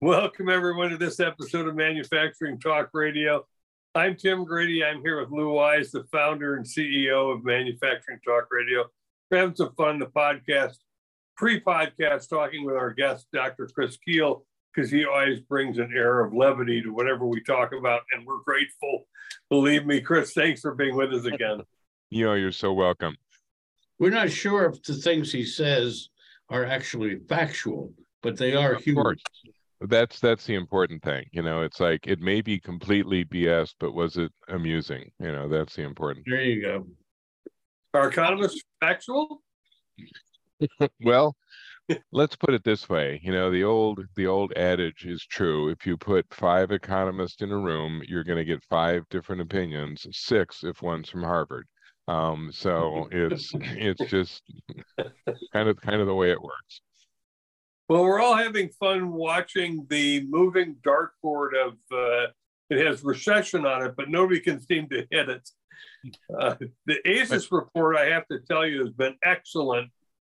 Welcome, everyone, to this episode of Manufacturing Talk Radio. I'm Tim Grady. I'm here with Lew Weiss, the founder and CEO of Manufacturing Talk Radio. We're having some fun the podcast, pre podcast, talking with our guest, Dr. Chris Kuehl, because he always brings an air of levity to whatever we talk about. And we're grateful. Believe me, Chris, thanks for being with us again. You know, you're so welcome. We're not sure if the things he says are actually factual, but they are humorous that's that's the important thing you know it's like it may be completely bs but was it amusing? You know that's the important there you go. Are economists factual? Well let's put it this way you know the old the old adage is true if you put five economists in a room you're going to get five different opinions six if one's from harvard. Um, so it's it's just kind of kind of the way it works well, we're all having fun watching the moving dartboard of uh, it has recession on it, but nobody can seem to hit it. Uh, the ACES report, I have to tell you, has been excellent.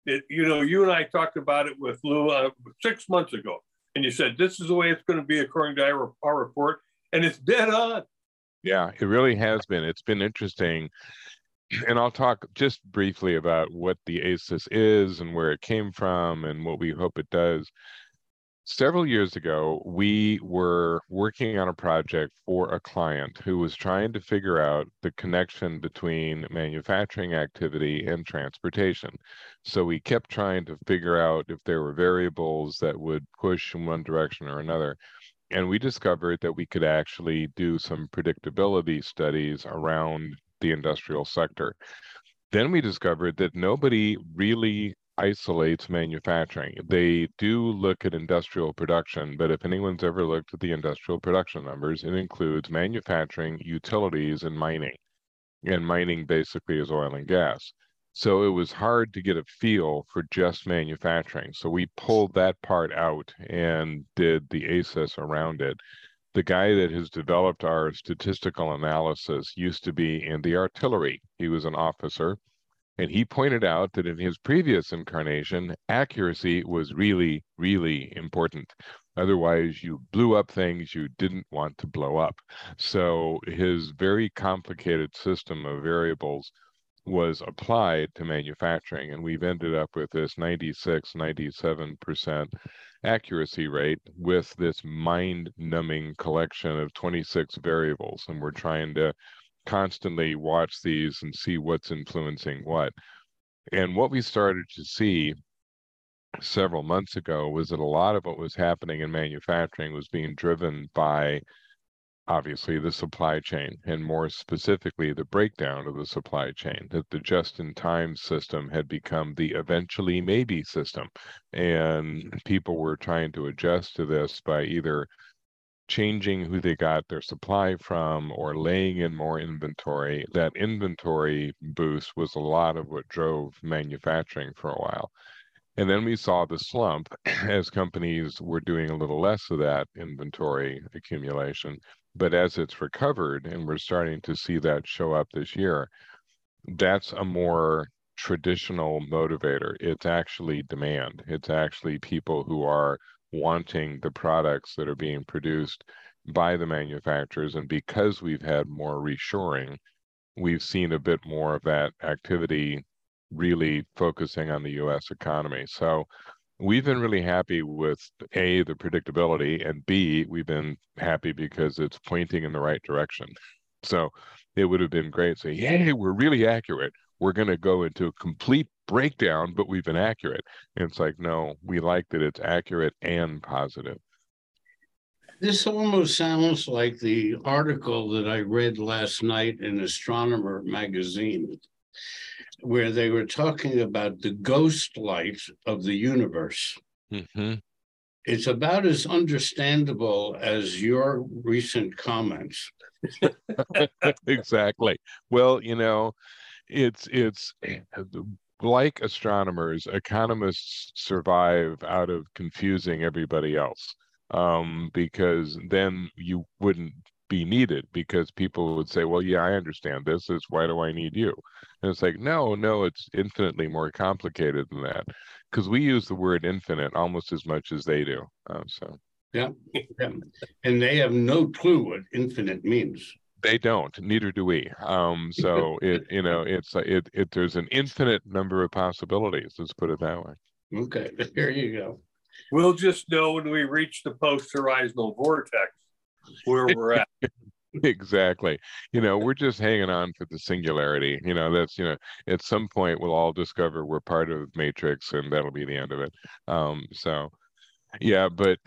It, you know, you and I talked about it with Lou uh, six months ago, and you said this is the way it's going to be according to our, our report, and it's dead on. Yeah, it really has been. It's been interesting and I'll talk just briefly about what the ACES is and where it came from and what we hope it does. Several years ago, we were working on a project for a client who was trying to figure out the connection between manufacturing activity and transportation. So we kept trying to figure out if there were variables that would push in one direction or another. And we discovered that we could actually do some predictability studies around the industrial sector. Then we discovered that nobody really isolates manufacturing. They do look at industrial production, but if anyone's ever looked at the industrial production numbers, it includes manufacturing, utilities, and mining. And mining basically is oil and gas. So it was hard to get a feel for just manufacturing. So we pulled that part out and did the ACES around it the guy that has developed our statistical analysis used to be in the artillery. He was an officer. And he pointed out that in his previous incarnation, accuracy was really, really important. Otherwise, you blew up things you didn't want to blow up. So his very complicated system of variables was applied to manufacturing. And we've ended up with this 96, 97% accuracy rate with this mind numbing collection of 26 variables. And we're trying to constantly watch these and see what's influencing what. And what we started to see several months ago was that a lot of what was happening in manufacturing was being driven by obviously the supply chain and more specifically the breakdown of the supply chain that the just in time system had become the eventually maybe system. And mm-hmm. people were trying to adjust to this by either changing who they got their supply from or laying in more inventory. That inventory boost was a lot of what drove manufacturing for a while and then we saw the slump as companies were doing a little less of that inventory accumulation but as it's recovered, and we're starting to see that show up this year, that's a more traditional motivator. It's actually demand. It's actually people who are wanting the products that are being produced by the manufacturers. And because we've had more reshoring, we've seen a bit more of that activity really focusing on the US economy. So we've been really happy with a the predictability and b we've been happy because it's pointing in the right direction. So it would have been great to say hey we're really accurate. We're going to go into a complete breakdown but we've been accurate. And it's like no we like that it's accurate and positive. This almost sounds like the article that i read last night in astronomer magazine where they were talking about the ghost light of the universe. Mm-hmm. It's about as understandable as your recent comments. exactly. Well, you know, it's it's like astronomers, economists survive out of confusing everybody else um, because then you wouldn't be needed because people would say, well, yeah, I understand this. Is why do I need you? And it's like, no, no, it's infinitely more complicated than that because we use the word infinite almost as much as they do. Uh, so. Yeah, yeah. And they have no clue what infinite means. They don't. Neither do we. Um, so it, you know, it's it, it. There's an infinite number of possibilities. Let's put it that way. Okay, there you go. We'll just know when we reach the post-horizontal vortex where we're at. exactly. You know, we're just hanging on for the singularity. You know, that's you know, at some point we'll all discover we're part of Matrix, and that'll be the end of it. Um, so, yeah, but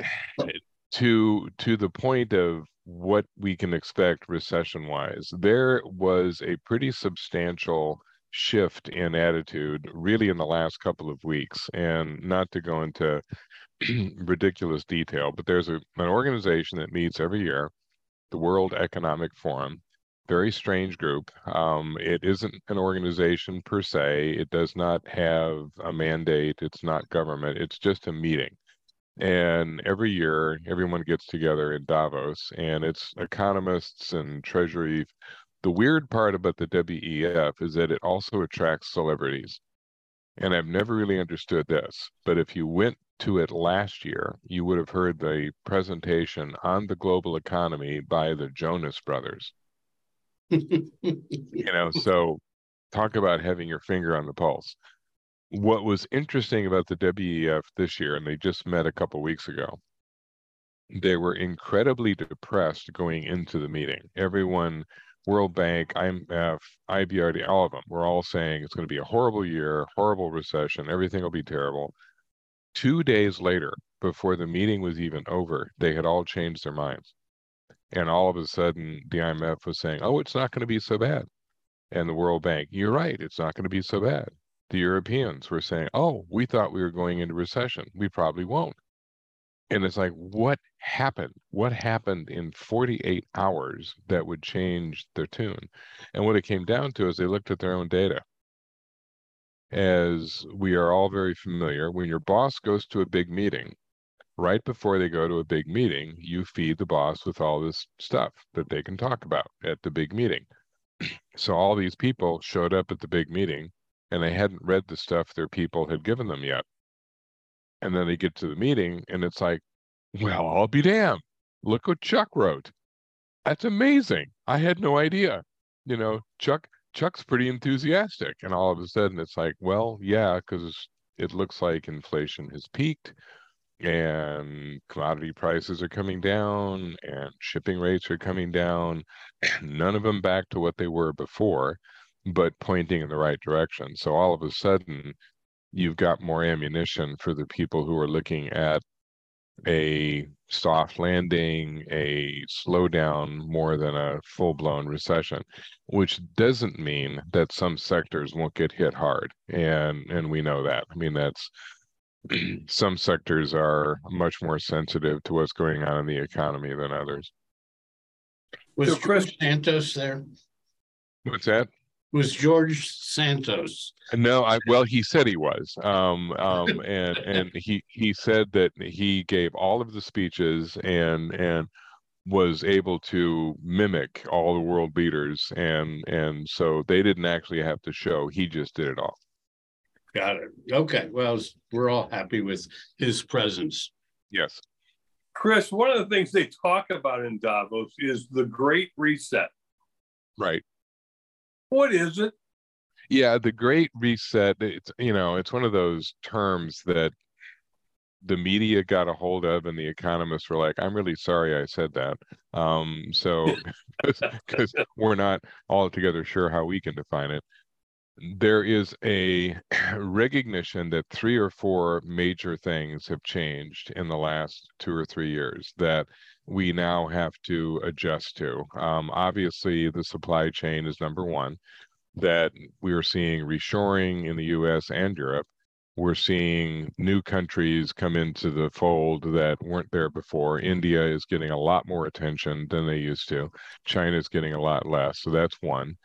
to to the point of what we can expect recession wise, there was a pretty substantial shift in attitude really in the last couple of weeks. And not to go into ridiculous detail, but there's a, an organization that meets every year, the World Economic Forum. Very strange group. Um, it isn't an organization per se. It does not have a mandate. It's not government. It's just a meeting. And every year, everyone gets together in Davos, and it's economists and treasury. The weird part about the WEF is that it also attracts celebrities. And I've never really understood this, but if you went to it last year, you would have heard the presentation on the global economy by the Jonas brothers. you know, so talk about having your finger on the pulse what was interesting about the WEF this year, and they just met a couple weeks ago, they were incredibly depressed going into the meeting. Everyone, World Bank, IMF, IBRD, all of them were all saying it's going to be a horrible year, horrible recession, everything will be terrible. Two days later, before the meeting was even over, they had all changed their minds. And all of a sudden, the IMF was saying, oh, it's not going to be so bad. And the World Bank, you're right, it's not going to be so bad the Europeans were saying, oh, we thought we were going into recession. We probably won't. And it's like, what happened? What happened in 48 hours that would change their tune? And what it came down to is they looked at their own data. As we are all very familiar, when your boss goes to a big meeting, right before they go to a big meeting, you feed the boss with all this stuff that they can talk about at the big meeting. So all these people showed up at the big meeting and they hadn't read the stuff their people had given them yet. And then they get to the meeting and it's like, well, I'll be damned. Look what Chuck wrote. That's amazing. I had no idea. You know, Chuck Chuck's pretty enthusiastic. And all of a sudden it's like, well, yeah, because it looks like inflation has peaked and commodity prices are coming down and shipping rates are coming down. None of them back to what they were before but pointing in the right direction. So all of a sudden, you've got more ammunition for the people who are looking at a soft landing, a slowdown more than a full blown recession, which doesn't mean that some sectors won't get hit hard. And and we know that. I mean that's some sectors are much more sensitive to what's going on in the economy than others. Was so Chris Santos there? What's that? Was George Santos. No, I well, he said he was, um, um, and and he he said that he gave all of the speeches and and was able to mimic all the world leaders, and and so they didn't actually have to show; he just did it all. Got it. Okay. Well, we're all happy with his presence. Yes. Chris, one of the things they talk about in Davos is the Great Reset. Right. What is it? Yeah, the Great Reset. It's you know, it's one of those terms that the media got a hold of, and the economists were like, "I'm really sorry I said that." Um, so, because we're not altogether sure how we can define it, there is a recognition that three or four major things have changed in the last two or three years that we now have to adjust to. Um, obviously, the supply chain is number one, that we are seeing reshoring in the US and Europe. We're seeing new countries come into the fold that weren't there before. India is getting a lot more attention than they used to. China is getting a lot less. So that's one.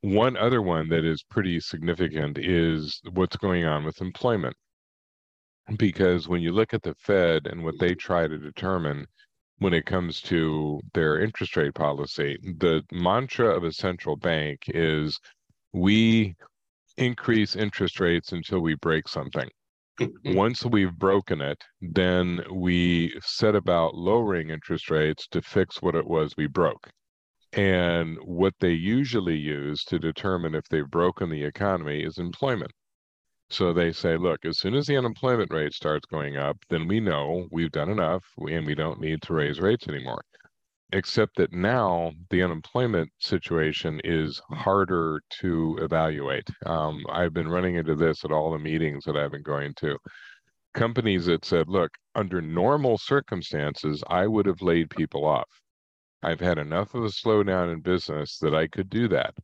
One other one that is pretty significant is what's going on with employment. Because when you look at the Fed and what they try to determine, when it comes to their interest rate policy. The mantra of a central bank is we increase interest rates until we break something. Mm-hmm. Once we've broken it, then we set about lowering interest rates to fix what it was we broke. And what they usually use to determine if they've broken the economy is employment. So they say, look, as soon as the unemployment rate starts going up, then we know we've done enough and we don't need to raise rates anymore. Except that now the unemployment situation is harder to evaluate. Um, I've been running into this at all the meetings that I've been going to. Companies that said, look, under normal circumstances, I would have laid people off. I've had enough of a slowdown in business that I could do that.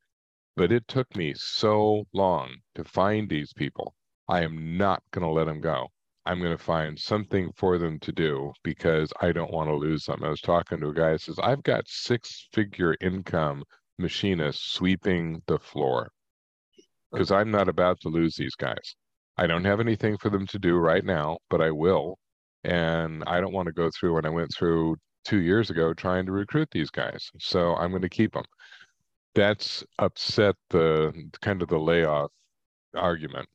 But it took me so long to find these people. I am not going to let them go. I'm going to find something for them to do because I don't want to lose them. I was talking to a guy who says, I've got six figure income machinists sweeping the floor because I'm not about to lose these guys. I don't have anything for them to do right now, but I will. And I don't want to go through what I went through two years ago trying to recruit these guys. So I'm going to keep them that's upset the kind of the layoff argument.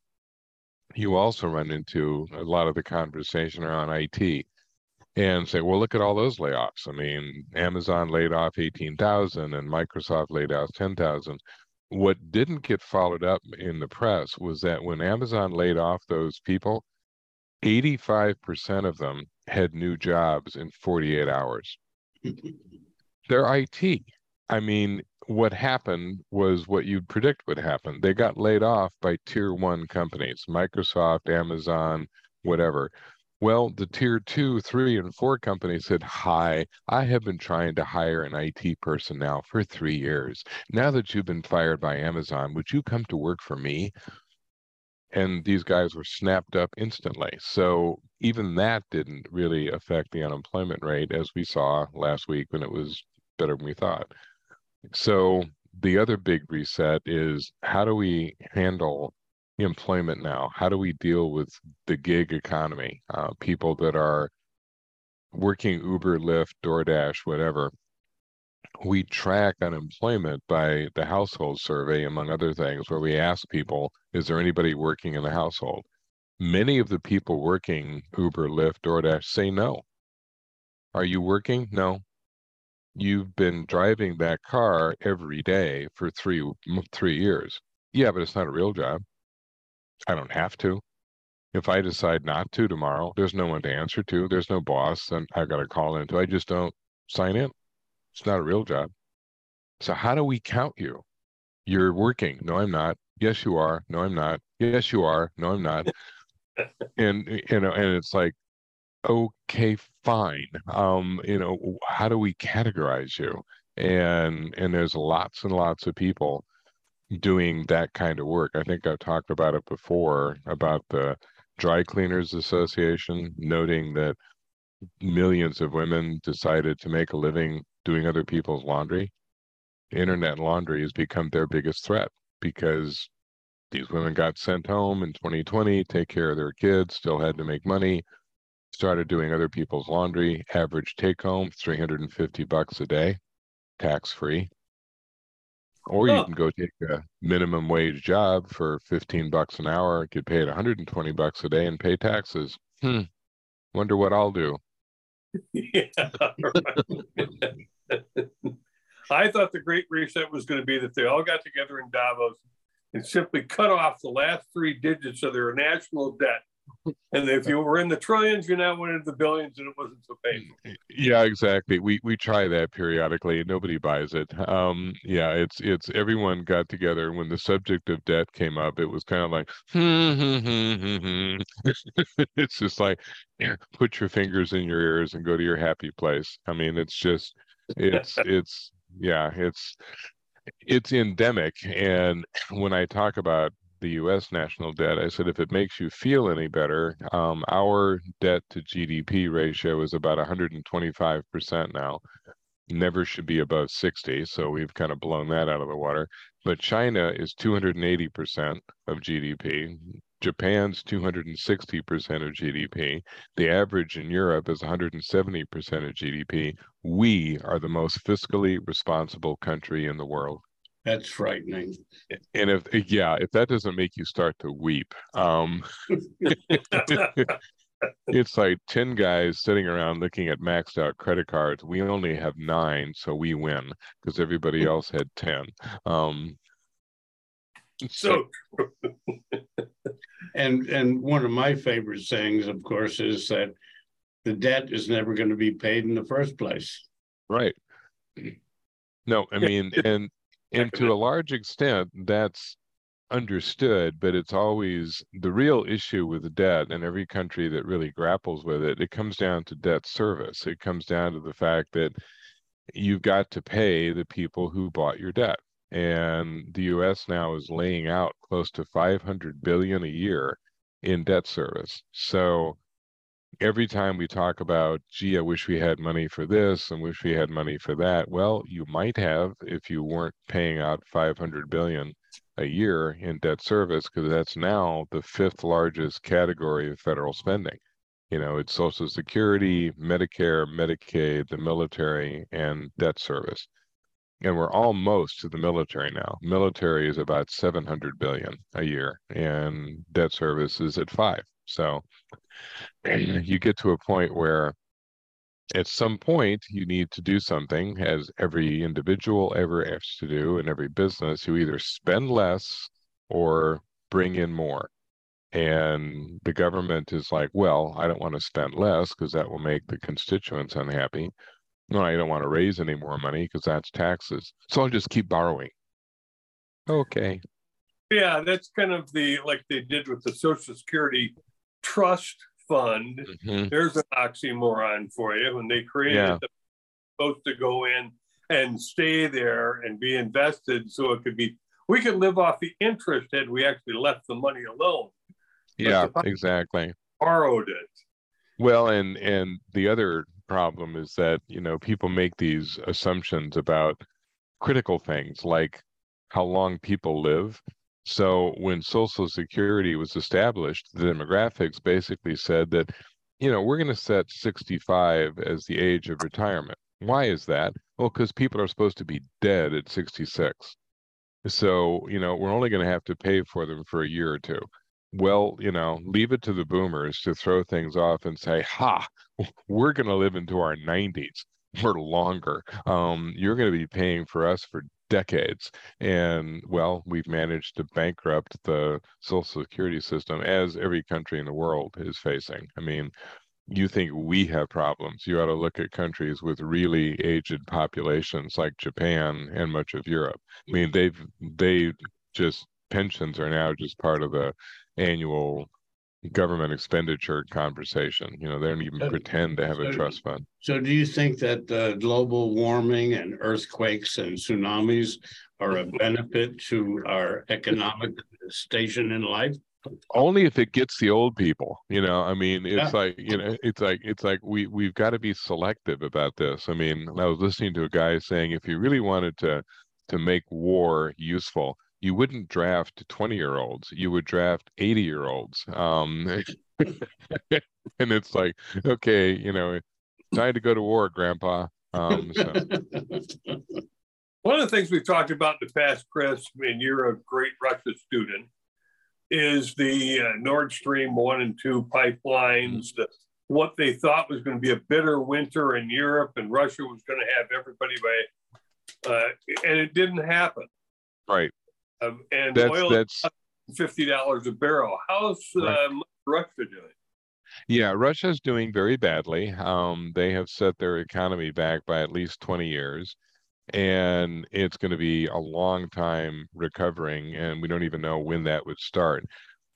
You also run into a lot of the conversation around IT and say, well, look at all those layoffs. I mean, Amazon laid off 18,000 and Microsoft laid off 10,000. What didn't get followed up in the press was that when Amazon laid off those people, 85% of them had new jobs in 48 hours. They're IT. I mean, what happened was what you'd predict would happen. They got laid off by tier one companies, Microsoft, Amazon, whatever. Well, the tier two, three, and four companies said, Hi, I have been trying to hire an IT person now for three years. Now that you've been fired by Amazon, would you come to work for me? And these guys were snapped up instantly. So even that didn't really affect the unemployment rate, as we saw last week when it was better than we thought. So the other big reset is how do we handle employment now? How do we deal with the gig economy? Uh, people that are working Uber, Lyft, DoorDash, whatever. We track unemployment by the household survey, among other things, where we ask people, is there anybody working in the household? Many of the people working Uber, Lyft, DoorDash say no. Are you working? No you've been driving that car every day for three three years. Yeah, but it's not a real job. I don't have to. If I decide not to tomorrow, there's no one to answer to. There's no boss, and I got to call into. I just don't sign in. It's not a real job. So how do we count you? You're working. No, I'm not. Yes, you are. No, I'm not. Yes, you are. No, I'm not. and you know, and it's like okay, fine. Um, you know, how do we categorize you? And and there's lots and lots of people doing that kind of work. I think I've talked about it before about the Dry Cleaners Association, noting that millions of women decided to make a living doing other people's laundry. Internet laundry has become their biggest threat because these women got sent home in 2020, take care of their kids, still had to make money, started doing other people's laundry. Average take home 350 bucks a day, tax free. Or you can go take a minimum wage job for 15 bucks an hour, get paid 120 bucks a day and pay taxes. Hmm. Wonder what I'll do. Yeah. I thought the great reset was going to be that they all got together in Davos and simply cut off the last three digits of their national debt and if you were in the trillions, you're now into the billions, and it wasn't so painful. Yeah, exactly. We we try that periodically, and nobody buys it. Um, yeah, it's it's everyone got together when the subject of debt came up. It was kind of like, it's just like, put your fingers in your ears and go to your happy place. I mean, it's just, it's it's yeah, it's it's endemic. And when I talk about the U.S. national debt. I said, if it makes you feel any better, um, our debt to GDP ratio is about 125% now. Never should be above 60, so we've kind of blown that out of the water. But China is 280% of GDP. Japan's 260% of GDP. The average in Europe is 170% of GDP. We are the most fiscally responsible country in the world. That's frightening. And if yeah, if that doesn't make you start to weep, um, it's like 10 guys sitting around looking at maxed out credit cards. We only have nine, so we win because everybody else had 10. Um, so, and and one of my favorite sayings, of course, is that the debt is never going to be paid in the first place. Right. No, I mean, and and to a large extent, that's understood, but it's always the real issue with the debt, and every country that really grapples with it, it comes down to debt service. It comes down to the fact that you've got to pay the people who bought your debt. And the US now is laying out close to 500 billion a year in debt service. So every time we talk about, gee, I wish we had money for this and wish we had money for that. Well, you might have if you weren't paying out 500 billion a year in debt service, because that's now the fifth largest category of federal spending. You know, it's Social Security, Medicare, Medicaid, the military, and debt service. And we're almost to the military now. Military is about 700 billion a year, and debt service is at five. So you get to a point where at some point you need to do something as every individual ever has to do in every business you either spend less or bring in more. And the government is like well i don't want to spend less because that will make the constituents unhappy. No i don't want to raise any more money because that's taxes. So i'll just keep borrowing. Okay. Yeah that's kind of the like they did with the social security trust fund. Mm-hmm. There's an oxymoron for you. When they created yeah. the supposed to go in and stay there and be invested so it could be we could live off the interest had we actually left the money alone. Yeah, exactly. Borrowed it. Well, and and the other problem is that, you know, people make these assumptions about critical things like how long people live so when Social Security was established, the demographics basically said that, you know, we're going to set 65 as the age of retirement. Why is that? Well, because people are supposed to be dead at 66. So, you know, we're only going to have to pay for them for a year or two. Well, you know, leave it to the boomers to throw things off and say, ha, we're going to live into our 90s or longer. Um, you're going to be paying for us for decades. And well, we've managed to bankrupt the social security system as every country in the world is facing. I mean, you think we have problems. You ought to look at countries with really aged populations like Japan and much of Europe. I mean, they've they just pensions are now just part of the annual government expenditure conversation. You know, they don't even so, pretend to have so, a trust fund. So, do you think that uh, global warming and earthquakes and tsunamis are a benefit to our economic station in life? Only if it gets the old people, you know. I mean, it's yeah. like you know, it's like it's like we we've got to be selective about this. I mean, I was listening to a guy saying if you really wanted to to make war useful, you wouldn't draft 20 year olds you would draft 80 year olds um, and it's like okay you know time to go to war grandpa um, so. one of the things we've talked about in the past chris and you're a great russia student is the uh, nord stream 1 and 2 pipelines mm-hmm. the, what they thought was going to be a bitter winter in europe and russia was going to have everybody by uh, and it didn't happen right um, and that's, oil that's fifty dollars a barrel. How's right. um, Russia doing? Yeah, Russia's doing very badly. Um, they have set their economy back by at least 20 years, and it's going to be a long time recovering, and we don't even know when that would start.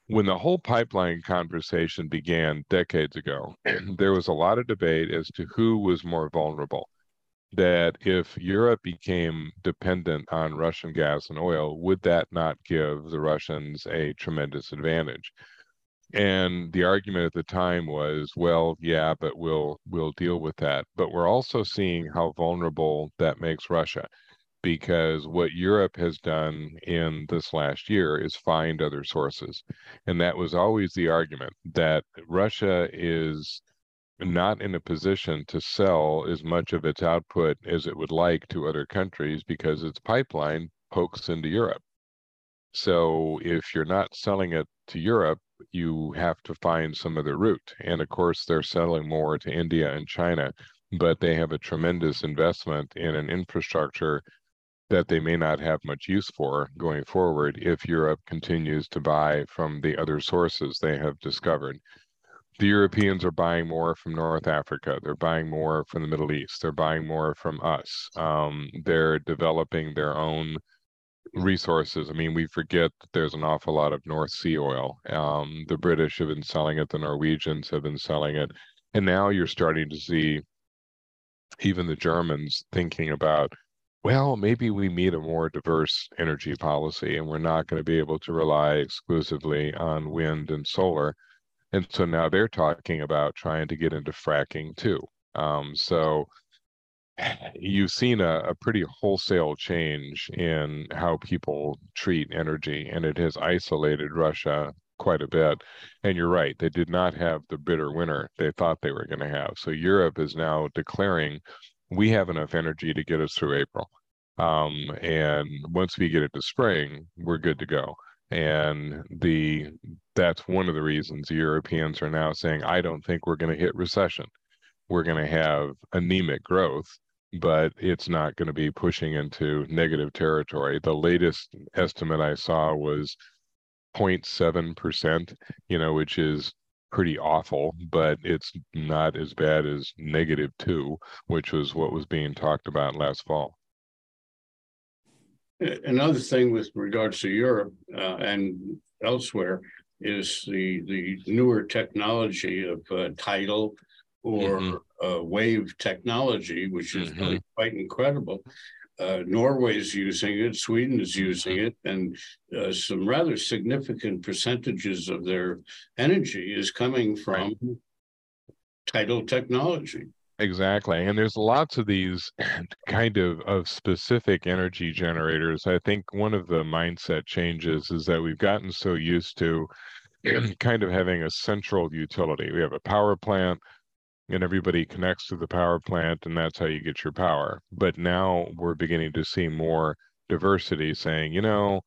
When the whole pipeline conversation began decades ago, there was a lot of debate as to who was more vulnerable that if Europe became dependent on Russian gas and oil, would that not give the Russians a tremendous advantage? And the argument at the time was, well, yeah, but we'll we'll deal with that. But we're also seeing how vulnerable that makes Russia because what Europe has done in this last year is find other sources. And that was always the argument that Russia is not in a position to sell as much of its output as it would like to other countries because its pipeline pokes into Europe. So if you're not selling it to Europe, you have to find some other route. And of course, they're selling more to India and China, but they have a tremendous investment in an infrastructure that they may not have much use for going forward if Europe continues to buy from the other sources they have discovered. The Europeans are buying more from North Africa. They're buying more from the Middle East. They're buying more from us. Um, they're developing their own resources. I mean, we forget that there's an awful lot of North Sea oil. Um, the British have been selling it, the Norwegians have been selling it. And now you're starting to see even the Germans thinking about, well, maybe we need a more diverse energy policy and we're not going to be able to rely exclusively on wind and solar. And so now they're talking about trying to get into fracking too. Um, so you've seen a, a, pretty wholesale change in how people treat energy, and it has isolated Russia quite a bit. And you're right, they did not have the bitter winter they thought they were going to have. So Europe is now declaring we have enough energy to get us through April. Um, and once we get it to spring, we're good to go. And the that's one of the reasons Europeans are now saying, I don't think we're going to hit recession. We're going to have anemic growth but it's not going to be pushing into negative territory. The latest estimate I saw was 0.7%, you know, which is pretty awful, but it's not as bad as negative two, which was what was being talked about last fall. Another thing with regards to Europe uh, and elsewhere is the the newer technology of uh, tidal or mm-hmm. uh, wave technology, which is mm-hmm. really quite incredible. Uh, Norway is using it, Sweden is using mm-hmm. it, and uh, some rather significant percentages of their energy is coming from right. tidal technology. Exactly. And there's lots of these kind of, of specific energy generators. I think one of the mindset changes is that we've gotten so used to kind of having a central utility. We have a power plant, and everybody connects to the power plant and that's how you get your power but now we're beginning to see more diversity saying you know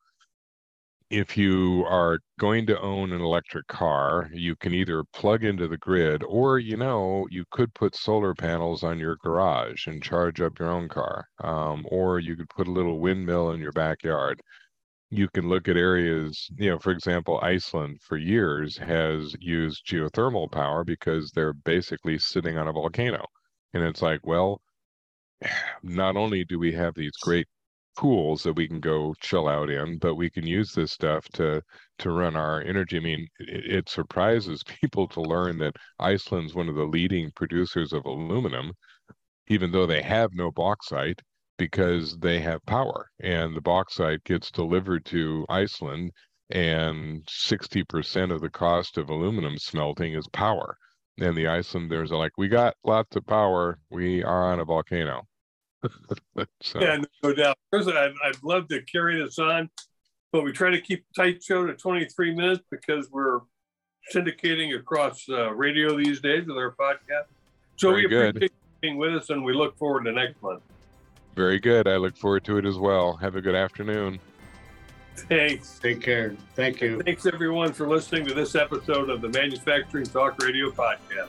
if you are going to own an electric car you can either plug into the grid or you know you could put solar panels on your garage and charge up your own car um, or you could put a little windmill in your backyard you can look at areas, you know, for example, Iceland for years has used geothermal power because they're basically sitting on a volcano. And it's like, well, not only do we have these great pools that we can go chill out in, but we can use this stuff to to run our energy. I mean, it, it surprises people to learn that Iceland's one of the leading producers of aluminum, even though they have no bauxite because they have power and the bauxite gets delivered to Iceland and 60% of the cost of aluminum smelting is power. And the Icelanders are like, we got lots of power. We are on a volcano. so. Yeah, no doubt. I'd, I'd love to carry this on, but we try to keep tight show to 23 minutes because we're syndicating across uh, radio these days with our podcast. So Very we appreciate being with us and we look forward to next month. Very good. I look forward to it as well. Have a good afternoon. Thanks. Take care. Thank you. Thanks, everyone, for listening to this episode of the Manufacturing Talk Radio Podcast.